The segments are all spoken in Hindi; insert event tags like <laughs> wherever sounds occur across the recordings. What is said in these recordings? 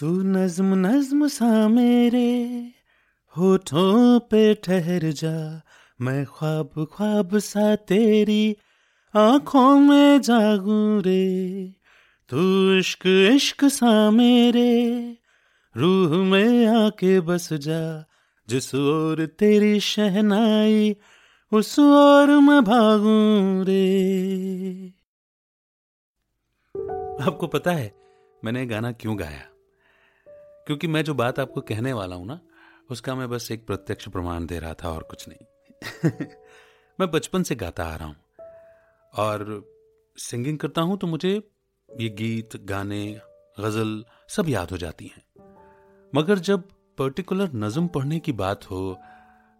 तू नज्म नज्म सा मेरे होठों पे ठहर जा। मैं ख्वाब ख्वाब सा तेरी आँखों में जागू रे। तू इश्क इश्क सा मेरे रूह में आके बस जा। जिस ओर तेरी शहनाई, उस ओर मैं भागू रे। आपको पता है, मैंने गाना क्यों गाया? क्योंकि मैं जो बात आपको कहने वाला हूँ ना, उसका मैं बस एक प्रत्यक्ष प्रमाण दे रहा था और कुछ नहीं। <laughs> मैं बचपन से गाता आ रहा हूँ और सिंगिंग करता हूँ तो मुझे ये गीत, गाने, गज़ल सब याद हो जाती हैं। मगर जब पर्टिकुलर नज़म पढ़ने की बात हो,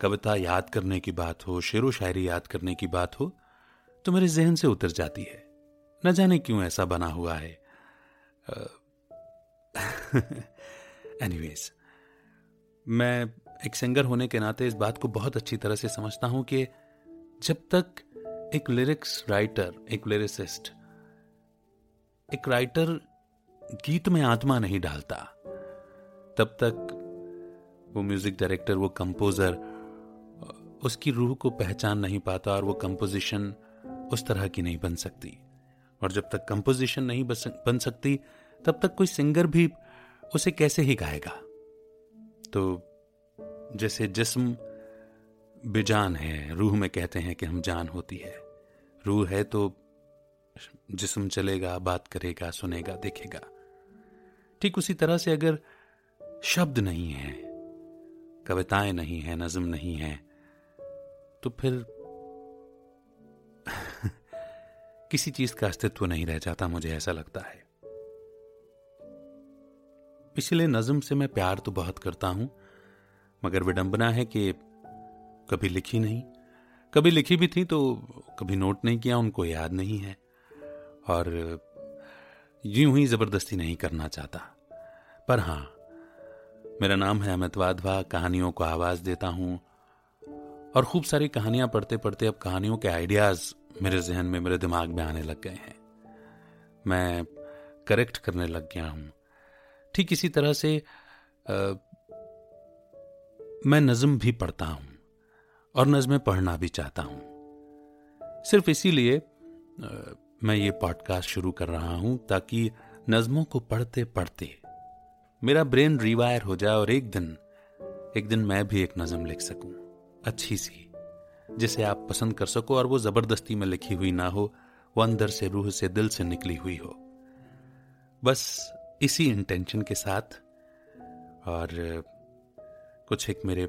कविता याद करने की बात हो, शेर व शायरी याद करने की बात हो तो मेरे जहन से उतर जाती है। न जाने क्यों ऐसा बना हुआ है। <laughs> एनीवेज मैं एक सिंगर होने के नाते इस बात को बहुत अच्छी तरह से समझता हूँ कि जब तक एक लिरिक्स राइटर एक लिरिसिस्ट एक राइटर गीत में आत्मा नहीं डालता, तब तक वो म्यूज़िक डायरेक्टर वो कंपोजर उसकी रूह को पहचान नहीं पाता और वो कंपोजिशन उस तरह की नहीं बन सकती। और जब तक कंपोजिशन नहीं बन सकती, तब तक कोई सिंगर भी उसे कैसे ही गाएगा? तो जैसे जिस्म बेजान है, रूह में कहते हैं कि हम जान होती है। रूह है तो जिस्म चलेगा, बात करेगा, सुनेगा, देखेगा। ठीक उसी तरह से अगर शब्द नहीं है, कविताएँ नहीं है, नज्म नहीं है तो फिर <laughs> किसी चीज़ का अस्तित्व नहीं रह जाता मुझे ऐसा लगता है। इसलिए नज़म से मैं प्यार तो बहुत करता हूँ, मगर विडंबना है कि कभी लिखी नहीं। कभी लिखी भी थी तो कभी नोट नहीं किया, उनको याद नहीं है। और यूँ ही ज़बरदस्ती नहीं करना चाहता। पर हाँ, मेरा नाम है अमित वाधवा, कहानियों को आवाज़ देता हूँ। और खूब सारी कहानियाँ पढ़ते पढ़ते अब कहानियों के आइडियाज़ मेरे जहन में, मेरे दिमाग में आने लग गए हैं। मैं करेक्ट करने लग गया हूँ। ठीक इसी तरह से आ, मैं नज्म भी पढ़ता हूँ और नज्में पढ़ना भी चाहता हूँ। सिर्फ़ इसीलिए मैं ये पॉडकास्ट शुरू कर रहा हूँ ताकि नज्मों को पढ़ते पढ़ते मेरा ब्रेन रिवायर हो जाए और एक दिन एक दिन मैं भी एक नज्म लिख सकूँ अच्छी सी जिसे आप पसंद कर सको और वो ज़बरदस्ती में लिखी हुई ना हो वो अंदर से रूह से दिल से निकली हुई हो। बस इसी इंटेंशन के साथ। और, कुछ एक मेरे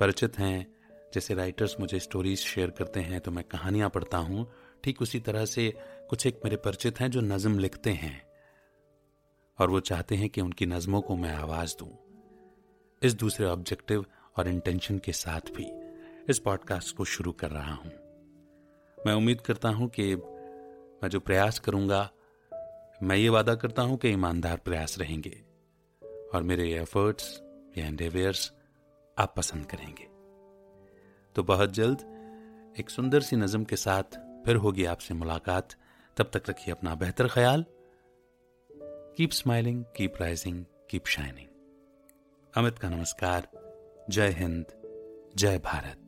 परिचित हैं, जैसे राइटर्स मुझे स्टोरीज शेयर करते हैं तो मैं कहानियाँ पढ़ता हूँ। ठीक उसी तरह से कुछ एक मेरे परिचित हैं जो नज्म लिखते हैं। और वो चाहते हैं कि उनकी नज़मों को मैं आवाज़ दूँ। इस दूसरे ऑब्जेक्टिव और इंटेंशन के साथ भी इस पॉडकास्ट को शुरू कर रहा हूँ। मैं उम्मीद करता हूँ कि मैं जो प्रयास करूँगा मैं ये वादा करता हूँ कि ईमानदार प्रयास रहेंगे और मेरे एफर्ट्स या एंडेवियर्स आप पसंद करेंगे। तो बहुत जल्द एक सुंदर सी नज़म के साथ फिर होगी आपसे मुलाकात। तब तक रखिए अपना बेहतर ख्याल। Keep smiling keep rising keep shining Amit का नमस्कार। जय हिंद, जय भारत।